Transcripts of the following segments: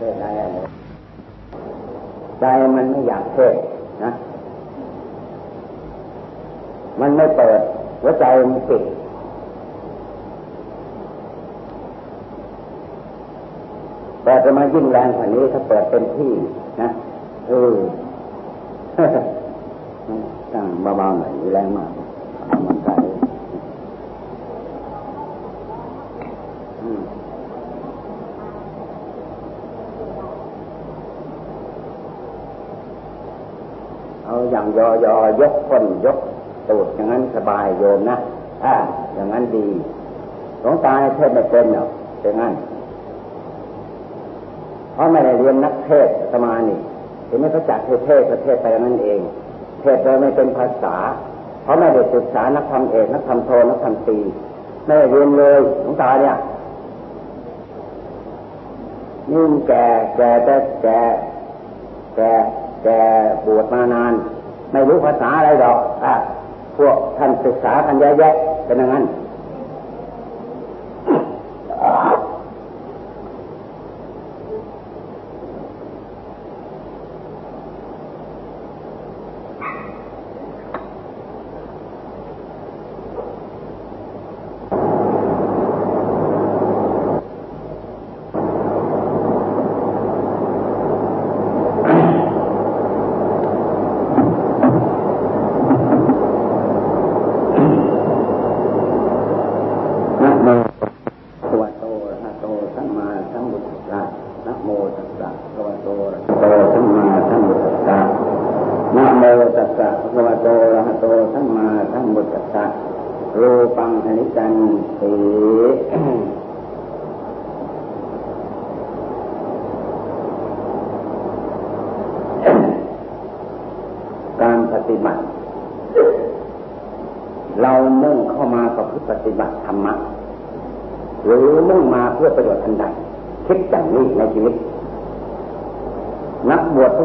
เทศได้เลยใจมันไม่อยากเทศนะ มันไม่เปิดหัวใจมันปิดเปิดจะมายิ่งแรงกว่านี้ถ้าเปิดเป็นที่นะเออตั้งเบาๆหน่อยแรงมากมันใจเอย่างยอยอยกคนยกตูดอย่างนั้นสบายโยมนะอ่าอย่างนั้นดีหลวงตาเทศไม่เป็นเนาะอย่างนั้นเพราะไม่ได้เรียนนักเทศสมานี่ถึงไม่เขาจัดเทศประเทศไปนั่นเอง เทศโดยไม่เป็นภาษา เพราะไม่ได้ศึกษานักธรรมเอกนักธรรมโทนักธรรมตีไม่ได้เรียนเลยหลวงตาเนี่ยนี่งแก่แก่แต่แก่แก่แก่บวชมานาน ไม่รู้ภาษาอะไรหรอกอพวกท่านศึกษากันเยอะแยะเป็นอย่างนั้น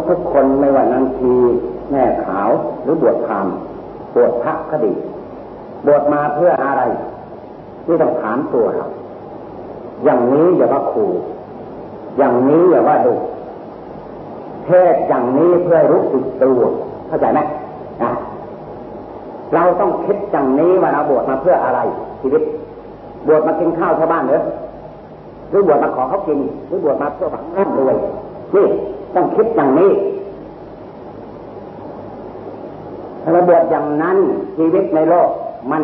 ทุกคนไม่ว่านางชีแม่ขาวหรือบวชพรามบวชพระก็ดี บวชมาเพื่ออะไรที่ต้องถามตัวเราอย่างนี้อย่าว่าขู่อย่างนี้อย่าว่าดุเทศอย่างนี้เพื่อรู้สึกตัวเข้าใจไหมนะเราต้องคิดอย่างนี้ว่าเราบวชมาเพื่ออะไร ชีวิต บวชมากินข้าวชาวบ้านเหรอหรือบวชมาขอเขากินหรือบวชมาเพื่อหวังร่ำรวยนี่ต้องคิดอย่างนี้ระบวชอย่างนั้นชีวิตในโลกมัน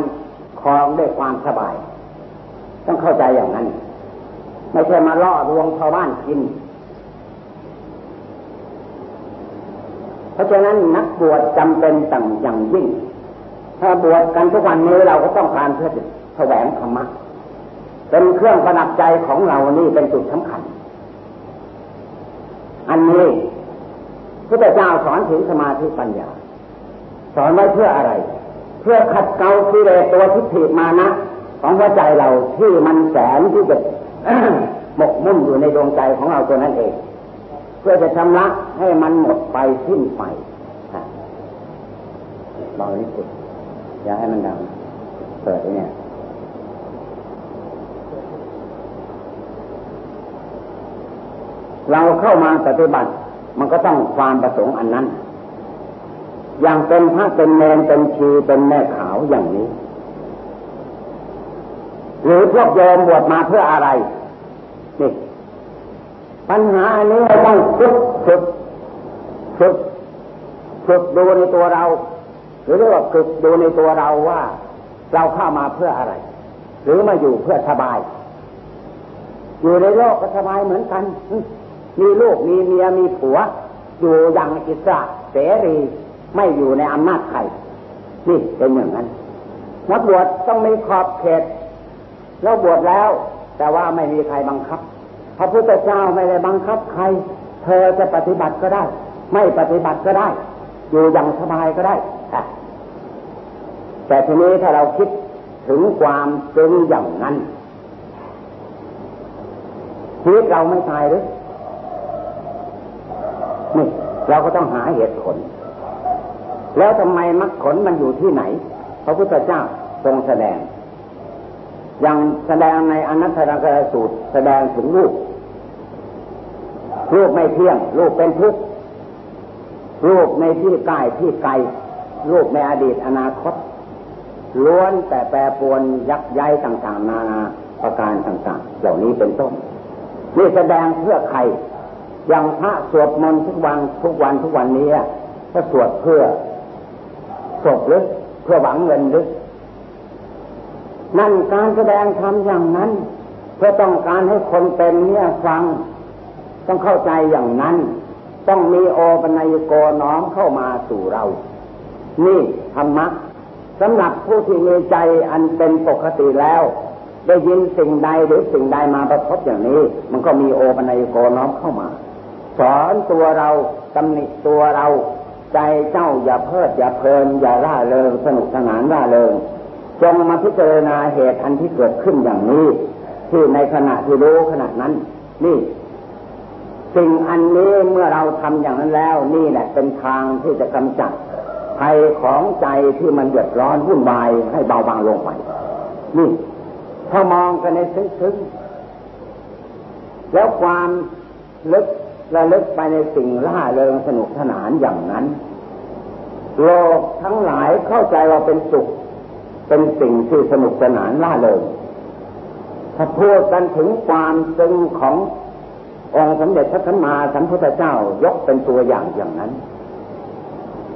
ครองด้วยความสบาย ต้องเข้าใจอย่างนั้น ไม่ใช่มาล่อลวงชาวบ้านกิน เพราะฉะนั้นนักบวชจำเป็นต่างอย่างยิ่ง ถ้าบวชกันทุกวันนี้เราก็ต้องการเพื่อ วงธรรมะเป็นเครื่องประดับใจของเรานี่เป็นจุดสำคัญ อันนี้พระเจ้าสอนถึงสมาธิปัญญา สอนไว้เพื่ออะไร เพื่อขัดเกลาีิเลตัวทิฏฐิมานะ ของหัวใจเราที่มันแสนที่จะหมกมุ่นอยู่ในดวงใจของเราตัวนั้นเอง เพื่อจะชำระให้มันหมดไปสิ้นไปเบาที่สุดอย่าให้มันดังเปิดเนี่ย เราเข้ามาปฏิบัติ มันก็ต้องความประสงค์อันนั้น อย่างเป็นพระเป็นเนรเป็นชีเป็นแม่ขาวอย่างนี้ หรือพวกโยมบวชมาเพื่ออะไรนี่ปัญหาอันนี้เราต้องฝึกฝึกฝึกฝึกดูในตัวเรา หรือเรียกว่าฝึกดูในตัวเราว่า เราเข้ามาเพื่ออะไร หรือมาอยู่เพื่อสบาย อยู่ในโลกก็สบายเหมือนกัน มีลูกมีเมียมีผัว อยู่อย่างอิสระเสรีไม่อยู่ในอำนาจใครนี่เป็นอย่างนั้นนักบวชต้องมีขอบเขต แล้วบวชแล้ว แต่ว่าไม่มีใครบังคับ พระพุทธเจ้าไม่ได้บังคับใคร เธอจะปฏิบัติก็ได้ ไม่ปฏิบัติก็ได้ อยู่อย่างสบายก็ได้แต่ทีนี้ถ้าเราคิดถึงความจริงอย่างนั้นชีวิตเราไม่ตายหรือ นี่เราก็ต้องหาเหตุผล แล้วทำไมมรรคผลมันอยู่ที่ไหน พระพุทธเจ้าทรงแสดง อย่างแสดงในอนัตตลกสูตร แสดงถึงรูป รูปไม่เที่ยง รูปเป็นทุกข์ รูปในที่ใกล้ที่ไกล รูปในอดีตอนาคต ล้วนแต่แปรปวนยักย้ายต่างๆ นานาประการต่างๆ เหล่านี้เป็นต้นนี่แสดงเพื่อใคร อย่างพระสวดมนต์ทุกวันทุกวันทุกวันนี้ก็สวดเพื่อศพหรือเพื่อหวังเงินหรือนั่นการแสดงธรรมอย่างนั้น เพื่อต้องการให้คนเป็นเนี่ยฟัง ต้องเข้าใจอย่างนั้น ต้องมีโอปัญญโกน้อมเข้ามาสู่เรา นี่ธรรมะสำหรับผู้ที่มีใจอันเป็นปกติแล้ว ได้ยินสิ่งใดหรือสิ่งใดมาประทบอย่างนี้ มันก็มีโอปัญญโกน้อมเข้ามา สอนตัวเราตำหนิตัวเรา ใจเจ้าอย่าเพิดอย่าเพลิน อย่าล่าเริงสนุกสนานล่าเริงจงมาพิจารณาเหตุอันที่เกิดขึ้นอย่างนี้ ที่ในขณะที่รู้ขณะนั้น นี่ สิ่งอันนี้เมื่อเราทำอย่างนั้นแล้ว นี่แหละเป็นทางที่จะกำจัดภัยของใจที่มันเดือดร้อนวุ่นวายให้เบาบางลงไป นี่ถ้ามองกันในซึ้งๆแล้วความลึก ระลึกไปในสิ่งล่าเริงสนุกสนานอย่างนั้น โลกทั้งหลายเข้าใจว่าเป็นสุข เป็นสิ่งที่สนุกสนานล่าเริงถ้าพูดกันถึงความซึ้งขององค์สมเด็จพระสัมมาสัมพุทธเจ้ายกเป็นตัวอย่างอย่างนั้น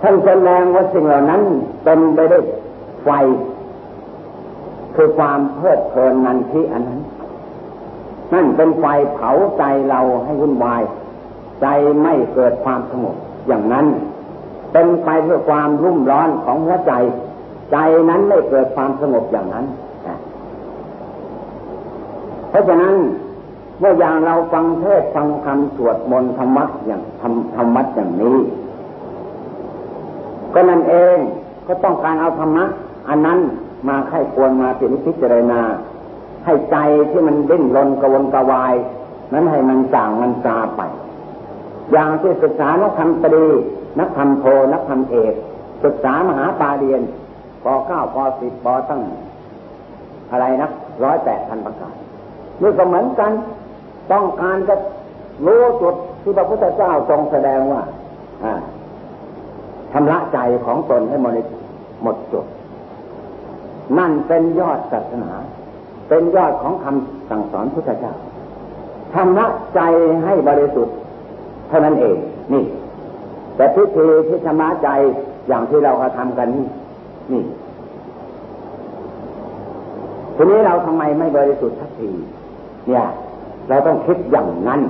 ท่านแสดงว่าสิ่งเหล่านั้นเป็นไปด้วยไฟ คือความเพลิดเพลินนันทิอันนั้นนั่นเป็นไฟเผาใจเราให้วุ่นวาย ใจไม่เกิดความสงบอย่างนั้นเป็นไปเพื่อความรุ่มร้อนของหัวใจ ใจนั้นไม่เกิดความสงบอย่างนั้นเพราะฉะนั้นเมื่ออย่างเราฟังเทศฟังคำสวดมนต์ธรรมะอย่างทำธรรมะอย่างนี้ ก็นั่นเองก็ต้องการเอาธรรมะอันนั้นมาไข้ควรมาพิจารณา ให้ใจที่มันดิ้นรนกระวนกระวาย นั้นให้มันจางมันซาไป อย่างที่ศึกษานักธรรมตรีนักธรรมโทนักธรรมเอกศึกษามหาปาเรียนปเก้าปสิบปตั้งอะไรนะร้อยแปดพันประการนี่ก็เหมือนกัน ต้องการจะรู้จุดที่พระพุทธเจ้าทรงแสดงว่าทำละใจของตนให้หมดหมดจุดนั่นเป็นยอดศาสนา เป็นยอดของคำสั่งสอนพุทธเจ้าทำละใจให้บริสุทธิ์ เท่านั้นเองนี่ แต่พิธีที่ชำระใจอย่างที่เรากระทำกันนี่นี่ทีนี้เราทำไมไม่บริสุทธิ์สักทีเนี่ย เราต้องคิดอย่างนั้น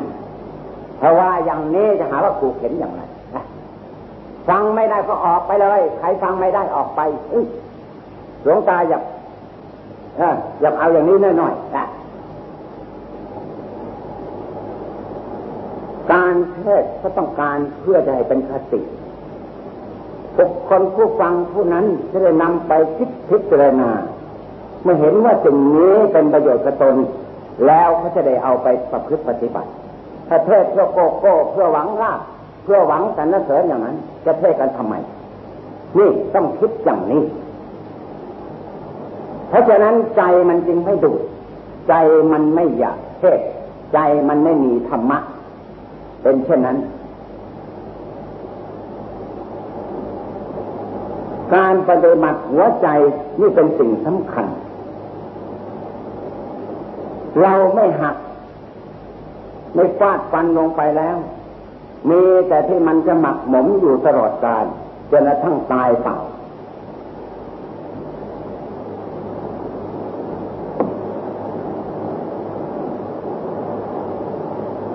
เพราะว่าอย่างนี้จะหาว่าถูกเห็นอย่างไรฟังไม่ได้ก็ออกไปเลย ใครฟังไม่ได้ออกไปหลวงตาอยากอยากเอาอย่างนี้หน่อยๆนะ การเทศก็ต้องการเพื่อจะให้เป็นคติบุคคลผู้ฟังผู้นั้นจะได้นำไปคิดพิจารณาเมื่อเห็นว่าสิ่งนี้เป็นประโยชน์กับตน แล้วเขาจะได้เอาไปประพฤติปฏิบัติ ถ้าเทศเพื่อโกโก้เพื่อหวังลาภเพื่อหวังสรรเสริญอย่างนั้น จะเทศกันทำไมนี่ต้องคิดอย่างนี้ เพราะฉะนั้นใจมันจึงไม่ดูใจมันไม่อยากเทศใจมันไม่มีธรรมะ เป็นเช่นนั้น การปฏิบัติหัวใจนี่เป็นสิ่งสำคัญ เราไม่หัก ไม่ฟาดฟันลงไปแล้ว มีแต่ที่มันจะหมักหมมอยู่ตลอดกาลจนกระทั่งตายเปล่า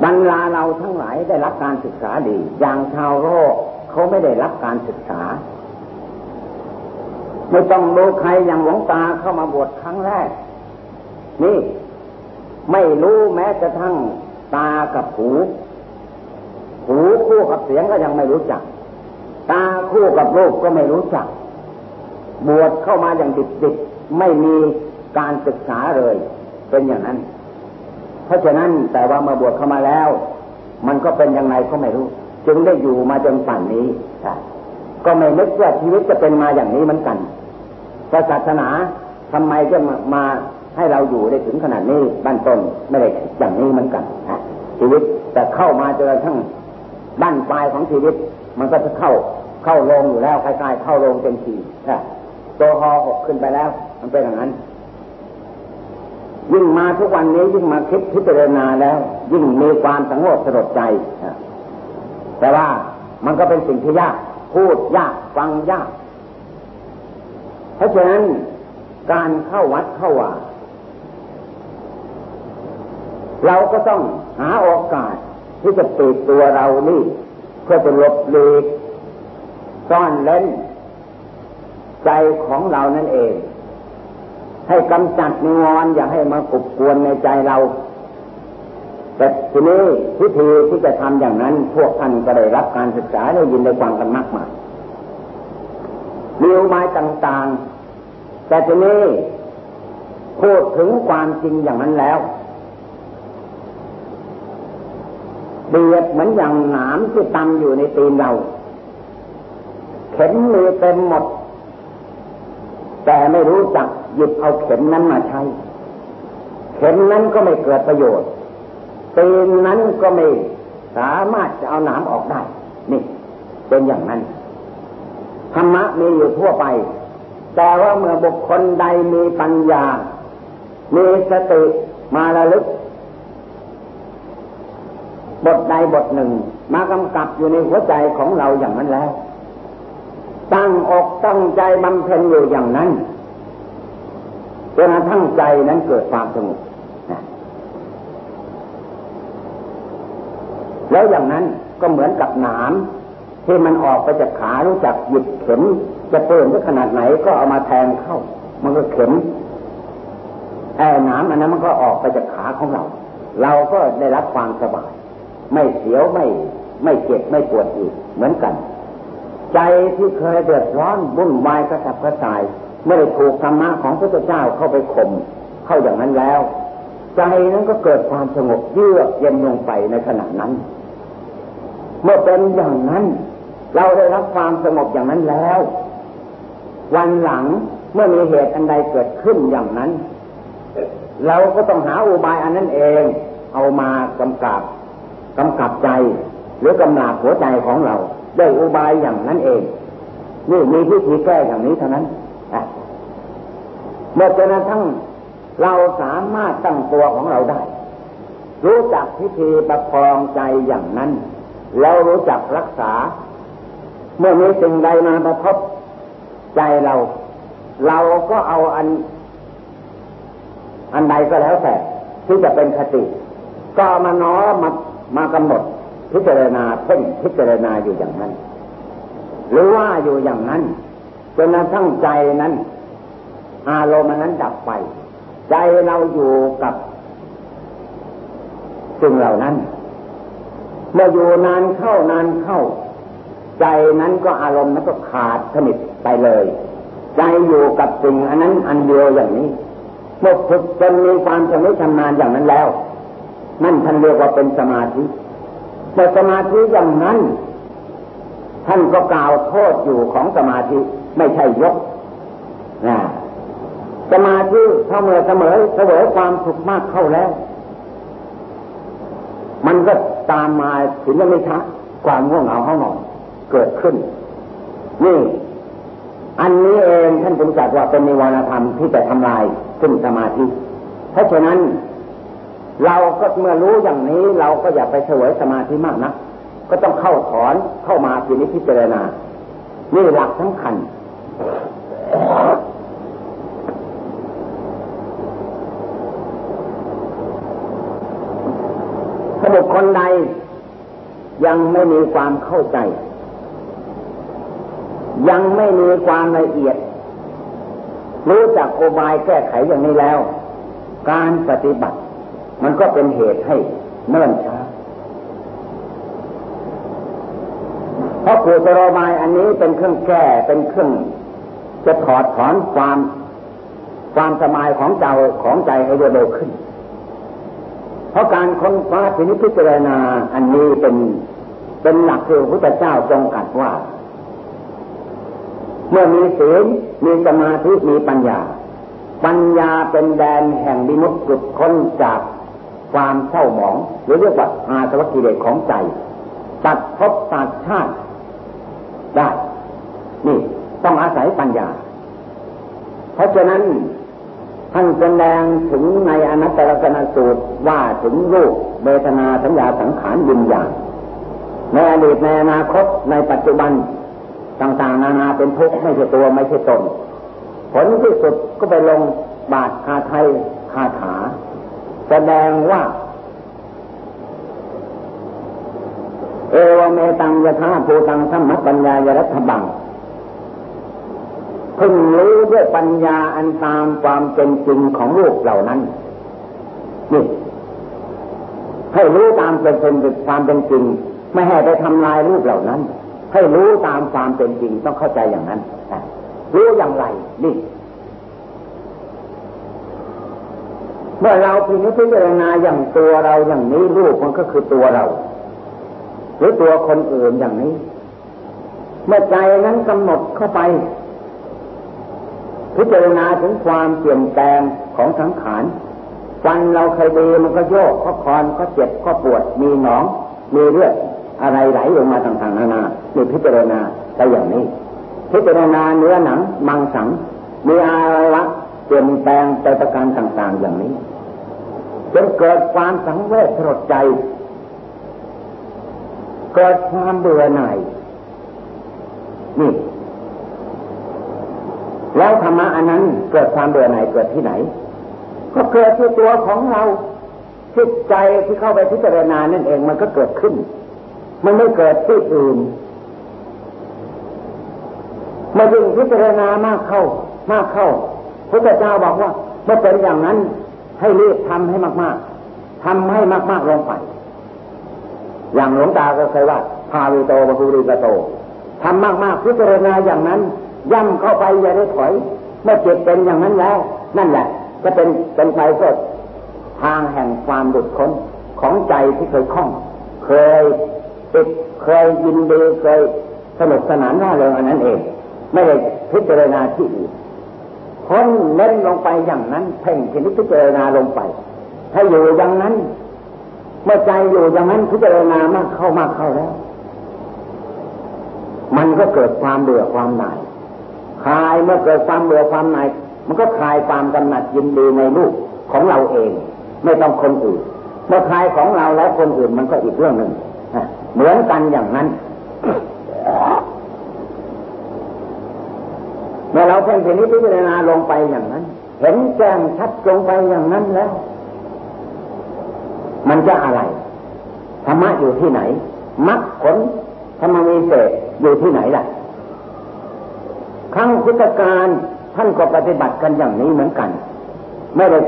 บรรดาเราทั้งหลาย ได้รับการศึกษาดี อย่างชาวโลกเขาไม่ได้รับการศึกษา ไม่ต้องดูใครอย่างหลวงตาเข้ามาบวชครั้งแรก นี่ ไม่รู้แม้กระทั่งตากับหู หูคู่กับเสียงก็ยังไม่รู้จัก ตาคู่กับรูปก็ไม่รู้จัก บวชเข้ามาอย่างดิบๆไม่มีการศึกษาเลย เป็นอย่างนั้น เพราะฉะนั้นแต่ว่ามาบวชเข้ามาแล้ว มันก็เป็นยังไงก็ไม่รู้ จึงได้อยู่มาจนป่านนี้ก็ไม่นึกว่าชีวิตจะเป็นมาอย่างนี้เหมือนกันศาสนาทำไมจะมามาให้เราอยู่ได้ถึงขนาดนี้บ้านต้นไม่ได้อย่างนี้เหมือนกันชีวิตแต่เข้ามาจนกระทั่งด้านปลายของชีวิต มันก็จะเข้าเข้าลงอยู่แล้วใกล้ๆเข้าลงเต็มทีตัวหอหกขึ้นไปแล้ว มันเป็นอย่างนั้น ยิ่งมาทุกวันนี้ยิ่งมาคิดพิจารณาแล้ว ยิ่งมีความสงวรสลดใจ แต่ว่ามันก็เป็นสิ่งที่ยาก พูดยากฟังยาก เพราะฉะนั้นการเข้าวัดเข้าว่าเราก็ต้องหาโอกาสที่จะปิดตัวเรานี่ เพื่อจะลบเลีกซ่อนเล่นใจของเรานั่นเอง ให้กำจัดนิวรณ์อย่าให้มากบกวนในใจเรา แต่ทีนี้พิธีที่จะทำอย่างนั้น พวกท่านก็ได้รับการศึกษาได้ยินได้ฟังกันมากมายมีอุบายต่างๆ แต่ทีนี้พูดถึงความจริงอย่างนั้นแล้วเบียดเหมือนอย่างหนามที่ตำอยู่ในตีนเรา เข็มมือเต็มหมด แต่ไม่รู้จัก หยิบเอาเข็มนั้นมาใช้ เข็มนั้นก็ไม่เกิดประโยชน์ตีนนั้นก็ไม่สามารถจะเอาหนามออกได้ นี่เป็นอย่างนั้น ธรรมะมีอยู่ทั่วไป แต่ว่าเมื่อบุคคลใดมีปัญญา มีสติมาระลึก บทใดบทหนึ่ง มากำกับอยู่ในหัวใจของเราอย่างนั้นแล้ว ตั้งอกตั้งใจบำเพ็ญอยู่อย่างนั้น จนกระทั่งใจนั้นเกิดความสงบแล้วอย่างนั้นก็เหมือนกับหนามที่มันออกไปจากขารู้จักหยิบเข็ม จะเปิ่มขนาดไหนก็เอามาแทงเข้า มันก็เข็มแอบหนามอันนั้นมันก็ออกไปจากขาของเรา เราก็ได้รับความสบาย ไม่เสียวไม่ไม่เจ็บไม่ปวดอีกเหมือนกัน ใจที่เคยเดือดร้อนวุ่นวายกระสับกระส่าย ไม่ได้ถูกธรรมะของพระเจ้าเข้าไปข่มเข้าอย่างนั้นแล้ว ใจนั้นก็เกิดความสงบเยือกเย็นลงไปในขณะนั้น เมื่อเป็นอย่างนั้น เราได้รับความสงบอย่างนั้นแล้ว วันหลังเมื่อมีเหตุอันใดเกิดขึ้นอย่างนั้น เราก็ต้องหาอุบายอันนั้นเอง เอามากำกับกำกับใจ หรือกำลาบหัวใจของเราได้อุบายอย่างนั้นเองนี่มีวิธีแก้อย่างนี้เท่านั้น เมื่อจนกระทั่งเราสามารถตั้งตัวของเราได้ รู้จักพิธีประคองใจอย่างนั้น แล้วรู้จักรักษา เมื่อมีสิ่งใดมาประทบใจเรา เราก็เอาอัน อันใดก็แล้วแต่ ที่จะเป็นคติ ก็มาน้อมมามากำหนดพิจารณาเพ่งพิจารณาอยู่อย่างนั้น หรือว่าอยู่อย่างนั้น จนกระทั่งใจนั้น อารมณ์นั้นดับไป ใจเราอยู่กับสิ่งเหล่านั้น เมื่ออยู่นานเข้านานเข้า ใจนั้นก็อารมณ์นั้นก็ขาดสนิทไปเลย ใจอยู่กับสิ่งอันนั้นอันเดียวอย่างนี้เมื่อฝึกจนมีความชำนิชำนาญอย่างนั้นแล้ว นั่นท่านเรียกว่าเป็นสมาธิแต่สมาธิอย่างนั้น ท่านก็กล่าวโทษอยู่ของสมาธิ ไม่ใช่ยกนะสมาธิถ้าเมื่อเสมอเสวยความสุขมากเข้าแล้ว มันก็ตามมาถึงจะไม่ช้าความง่วงเหงาห้องนอนเกิดขึ้น นี่ อันนี้เองท่านถึงจัดว่าเป็นนิวรณธรรมที่จะทำลายขึ้นสมาธิ เพราะฉะนั้น เราก็เมื่อรู้อย่างนี้ เราก็อย่าไปเฉวยสมาธิมากนะก็ต้องเข้าถอนเข้ามาพินิจพิจารณา นี่หลักสำคัญ ถ้าบุคคลใดยังไม่มีความเข้าใจ ยังไม่มีความละเอียด รู้จักโอบายแก้ไขอย่างนี้แล้ว การปฏิบัติ มันก็เป็นเหตุให้เนิ่นช้าเพราะกุศโลบายอันนี้เป็นเครื่องแก้เป็นเครื่อง จะถอดถอนความความสมายของเจ้าของใจให้เร็วขึ้น เพราะการค้นคว้าพินิจพิจารณาอันนี้เป็นเป็นหลักที่พระพุทธเจ้าทรงกัดว่า เมื่อมีศีลมีสมาธิมีปัญญา ปัญญาเป็นแดนแห่งวิมุตติพ้นจากความเศร้าหมอง หรือเรียกว่าอาสวะกิเลสของใจ ตัดภพตัดชาติได้ นี่ ต้องอาศัยปัญญา เพราะฉะนั้นท่านแสดงถึงในอนัตตลกนสูตรว่าถึงรูปเบทนาสัญญาสังขารยินญาณในอดีตในอนาคตในปัจจุบันต่างๆ นานาเป็นทุกข์ไม่ใช่ตัวไม่ใช่ตน ผลที่สุดก็ไปลงบาทคาไทยคาถา แสดงว่า เอวเมตังยะธาภูตังสัมมปัญญายรัฐบัง พึงรู้ด้วยปัญญาอันตามความเป็นจริงของรูปเหล่านั้นนี่ให้รู้ตามเป็นเป็นความเป็นจริง ไม่ให้ไปทำลายรูปเหล่านั้น ให้รู้ตามความเป็นจริงต้องเข้าใจอย่างนั้นรู้อย่างไรนี่เมื่อเราพินิจพิจารณาอย่างตัวเราอย่างนี้รูปมันก็คือตัวเรา หรือตัวคนอื่นอย่างนี้ เมื่อใจนั้นกำหนดเข้าไป พิจารณาถึงความเปลี่ยนแปลงของสังขารฟันเราเคยดีมันก็โยกก็คอนก็เจ็บก็ปวดมีหนอง มีเลือดอะไรไหลลงมาต่างๆนานานี่พิจารณาไปอย่างนี้ พิจารณาเนื้อหนังมังสัง มีอะไรวะเปลี่ยนแปลงไปประการต่างๆอย่างนี้จนเกิดความสังเวชสลดใจ เกิดความเบื่อหน่ายนี่ แล้วธรรมะอันนั้นเกิดความเบื่อหน่ายเกิดที่ไหน ก็เกิดที่ตัวของเราจิตใจที่เข้าไปพิจารณานั่นเองมันก็เกิดขึ้น มันไม่เกิดที่อื่นมายิ่งพิจารณามากเข้า มากเข้าพระเจ้าบอกว่าเมื่อเป็นอย่างนั้นให้รีบทำให้มาก ๆทำให้มาก ๆลงไป อย่างหลวงตาก็เคยว่าพาวิโตบภูริกโตทำมาก ๆ พิจารณาอย่างนั้น ย่ำเข้าไปอย่าได้ถอย เมื่อจิตเป็นอย่างนั้นแล้ว นั่นแหละจะเป็นเป็นไฟสดทางแห่งความหลุดพ้นของใจที่เคยคล้อง เคยติดเคยยินดีเคยสนุกสนานน่าเริงอันนั้นเอง ไม่ได้พิจารณาที่อื่นพ้นเล่นลงไปอย่างนั้น เพ่งพิจารณาลงไป ถ้าอยู่อย่างนั้น เมื่อใจอยู่อย่างนั้นพิจารณามากเข้ามากเข้าแล้ว มันก็เกิดความเบื่อความหน่าย คลายเมื่อเกิดความเบื่อความหน่ายมันก็คลายความกำหนัดยินดีในรูปของเราเอง ไม่ต้องคนอื่นเมื่อคลายของเราแล้วคนอื่นมันก็อีกเรื่องหนึ่งเหมือนกันอย่างนั้นเมื่อเราเพ่งพินิจพิจารณาลงไปอย่างนั้น เห็นแจ้งชัดลงไปอย่างนั้นแล้ว มันจะอะไรธรรมะอยู่ที่ไหนมรรคผลธรรมวิเศษอยู่ที่ไหนล่ะ ครั้งพุทธกาลท่านก็ปฏิบัติกันอย่างนี้เหมือนกัน ไม่ได้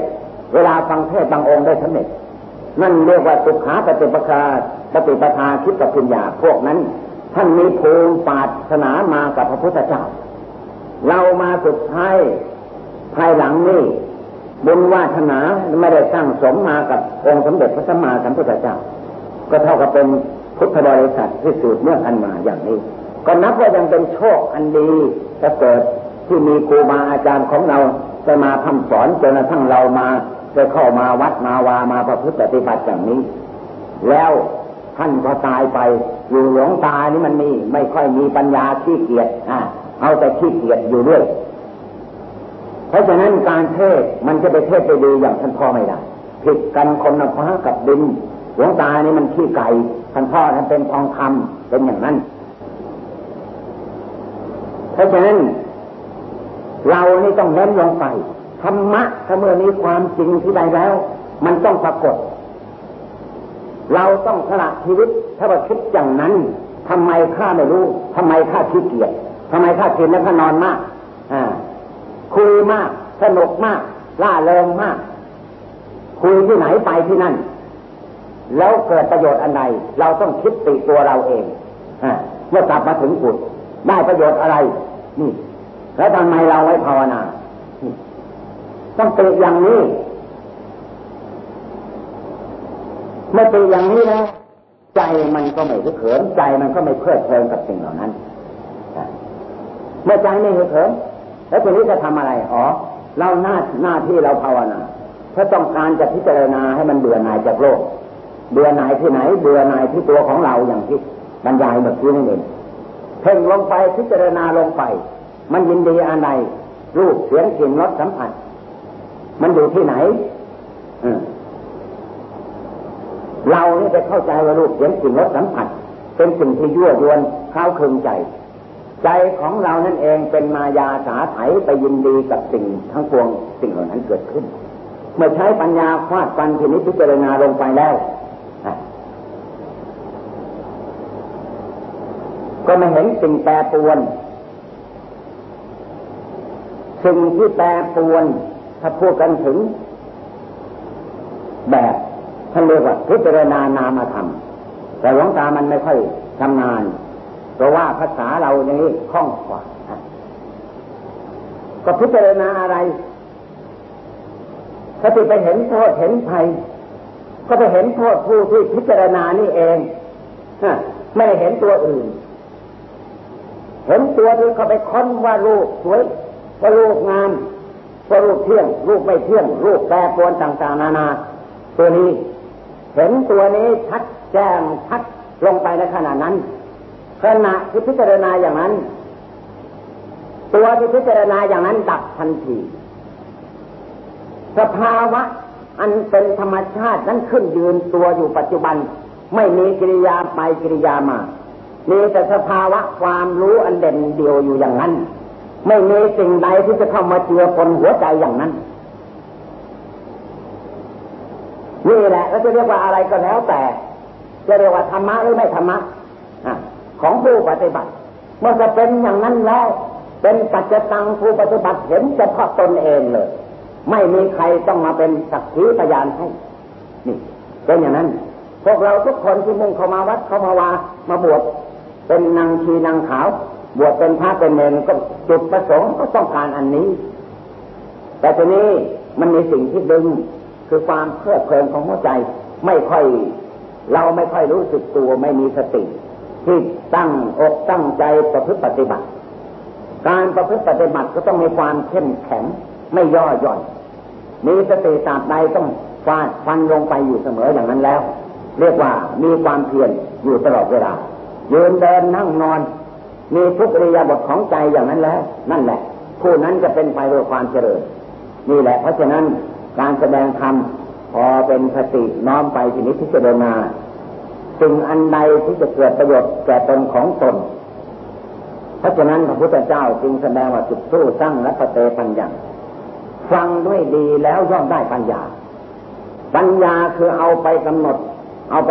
เวลาฟังเทศบางองค์ได้สำเร็จ นั่นเรียกว่าสุขาปฏิปทาปฏิปทาคิดกับปัญญาพวกนั้น ท่านมีภูมิปาสนามากับพระพุทธเจ้า เรามาสุดท้ายภายหลังนี้บุญวาสนาไม่ได้สร้างสมมากับองค์สมเด็จพระสัมมาสัมพุทธเจ้า ก็เท่ากับเป็นพุทธบริษัทที่สืบเนื่องกันมาอย่างนี้ ก็นับว่ายังเป็นโชคอันดี จะเกิดที่มีครูบาอาจารย์ของเราจะมาทำสอนจนกระทั่งเรามาจะเข้ามาวัดมาวามาประพฤติปฏิบัติอย่างนี้ แล้วท่านก็ตายไป อยู่หลวงตานี่มันมีไม่ค่อยมีปัญญาขี้เกียจอ่าเอาแต่ขี้เกียจอยู่ด้วย เพราะฉะนั้นการเทศมันจะไปเทศไปดีอย่างท่านพ่อไม่ได้ผิดกันคนละฟ้ากับดินหลวงตานี่มันขี้ไก่ท่านพ่อท่านเป็นทองคำเป็นอย่างนั้น เพราะฉะนั้นเรานี่ต้องเน้นลงไปธรรมะถ้าเมื่อมีความจริงที่ใดแล้ว มันต้องปรากฏ เราต้องสละชีวิตถ้าว่าคิดอย่างนั้นทำไมข้าไม่รู้ทำไมข้าขี้เกียจทำไมข้ากินแล้วข้านอนมาก อ่า คุยมาก สนุกมาก ล่าเริงมาก คุยที่ไหนไปที่นั่น แล้วเกิดประโยชน์อันใดเราต้องคิดติตัวเราเองอเมื่อกลับมาถึงจุด ได้ประโยชน์อะไร นี่ แล้วทำไมเราไว้ภาวนา ต้องติอย่างนี้เมื่อติอย่างนี้แล้วใจมันก็ไม่เขินใจมันก็ไม่เพลิดเพลินกับสิ่งเหล่านั้น เมื่อใจไม่เขินแล้วทีนี้จะทำอะไร อ๋อ เราหน้าหน้าที่เราภาวนาถ้าต้องการจะพิจารณาให้มันเบื่อหน่ายจากโลก เบื่อหน่ายที่ไหน เบื่อหน่ายที่ตัวของเราอย่างที่บรรยายเมื่อกี้นั่นเอง เพ่งลงไปพิจารณาลงไป มันยินดีอะไรรูปเสียงกลิ่นรสสัมผัส มันอยู่ที่ไหนเรานี่ไปเข้าใจว่ารูปเสียงกลิ่นรสสัมผัส เป็นสิ่งที่ยั่วยวนเข้าคึงใจ ใจของเรานั่นเองเป็นมายาสาไถไปยินดีกับสิ่งทั้งปวงสิ่งเหล่านั้นเกิดขึ้น เมื่อใช้ปัญญาฟาดฟันทีนี้พิจารณาลงไปแล้ว ก็ไม่เห็นสิ่งแปรปวน สิ่งที่แปรปวนถ้าพูดกันถึง แบบท่านเรียกว่าพิจารณานามธรรม แต่หลวงตามันไม่ค่อยทำงาน เพราะว่าภาษาเราอย่างนี้คล่องกว่าก็พิจารณาอะไรถ้าติไปเห็นโทษเห็นภัย ก็ไปเห็นโทษผู้ที่พิจารณานี่เองไม่ได้เห็นตัวอื่น เห็นตัวที่เขาไปค้นว่าลูกสวยว่าลูกงามว่าลูกเที่ยงลูกไม่เที่ยงลูกแปรปรวนต่างๆ นานา ตัวนี้ เห็นตัวนี้ชัดแจ้งชัดลงไปในขณะนั้นขณะที่พิจารณาอย่างนั้น ตัวที่พิจารณาอย่างนั้นดับทันทีสภาวะอันเป็นธรรมชาตินั้นขึ้นยืนตัวอยู่ปัจจุบัน ไม่มีกิริยาไปกิริยามา มีแต่สภาวะความรู้อันเด่นเดียวอยู่อย่างนั้น ไม่มีสิ่งใดที่จะเข้ามาเจือปนหัวใจอย่างนั้นนี่แหละเราจะเรียกว่าอะไรก็แล้วแต่ จะเรียกว่าธรรมะหรือไม่ธรรมะของผู้ปฏิบัติ เมื่อจะเป็นอย่างนั้นแล้ว เป็นปัจจตังผู้ปฏิบัติเห็นเฉพาะตนเองเลย ไม่มีใครต้องมาเป็นสักขีพยานให้นี่เป็นอย่างนั้น พวกเราทุกคนที่มุ่งเข้ามาวัดเข้ามาวามาบวช เป็นนางชีนางขาวบวชเป็นพระเป็นเนรก็จุดประสงค์ก็ต้องการอันนี้ แต่ทีนี้มันมีสิ่งที่ดึงคือความเพลิดเพลินของหัวใจ ไม่ค่อยเราไม่ค่อยรู้สึกตัวไม่มีสติ ที่ตั้งอกตั้งใจประพฤติปฏิบัติ การประพฤติปฏิบัติก็ต้องมีความเข้มแข็งไม่ย่อหย่อน มีสติตาใดต้องฟาดฟันลงไปอยู่เสมออย่างนั้นแล้ว เรียกว่ามีความเพียรอยู่ตลอดเวลา ยืนเดินนั่งนอน มีทุกริยบทของใจอย่างนั้นแล้ว นั่นแหละ ผู้นั้นจะเป็นไปด้วยความเจริญนี่แหละ เพราะฉะนั้นการแสดงธรรมพอเป็นสติน้อมไปทีนี้พิจารณาสิ่งอันใดที่จะเกิดประโยชน์แก่ตนของตน เพราะฉะนั้นพระพุทธเจ้าจึงแสดงว่าจุดสู้สร้างและปเตปัญญาฟังด้วยดีแล้วย่อมได้ปัญญา ปัญญาคือเอาไปกำหนด เอาไป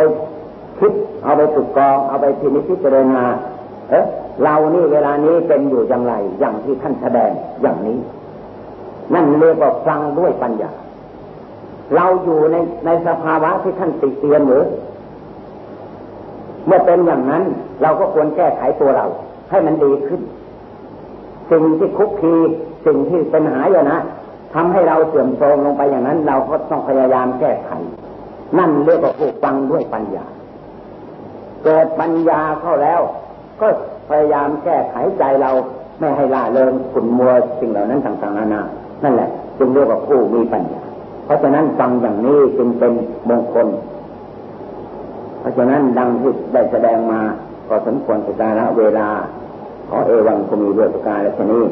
คิดเอาไปตึกกอง เอาไปทีนี้พิจารณา เออเรานี่เวลานี้เป็นอยู่อย่างไร อย่างที่ท่านแสดงอย่างนี้ นั่นเรียกว่าฟังด้วยปัญญา เราอยู่ในในสภาวะที่ท่านติเตียนหรือ เมื่อเป็นอย่างนั้น เราก็ควรแก้ไขตัวเรา ให้มันดีขึ้น สิ่งที่คุกคีสิ่งที่เป็นหายนะทำให้เราเสื่อมโทรมลงไปอย่างนั้น เราก็ต้องพยายามแก้ไข นั่นเรียกว่าผู้ฟังด้วยปัญญา เกิดปัญญาเข้าแล้ว ก็พยายามแก้ไขใจเราไม่ให้ล่าเริงขุนมัวสิ่งเหล่านั้นต่างๆนานา นั่นแหละ จึงเรียกว่าผู้มีปัญญา เพราะฉะนั้นฟังอย่างนี้จึงเป็นมงคล เพราะฉะนั้นดังที่ได้แสดงมาก็สมควรสการะเวลา ขอเอวังคมีด้วยประการและชนี้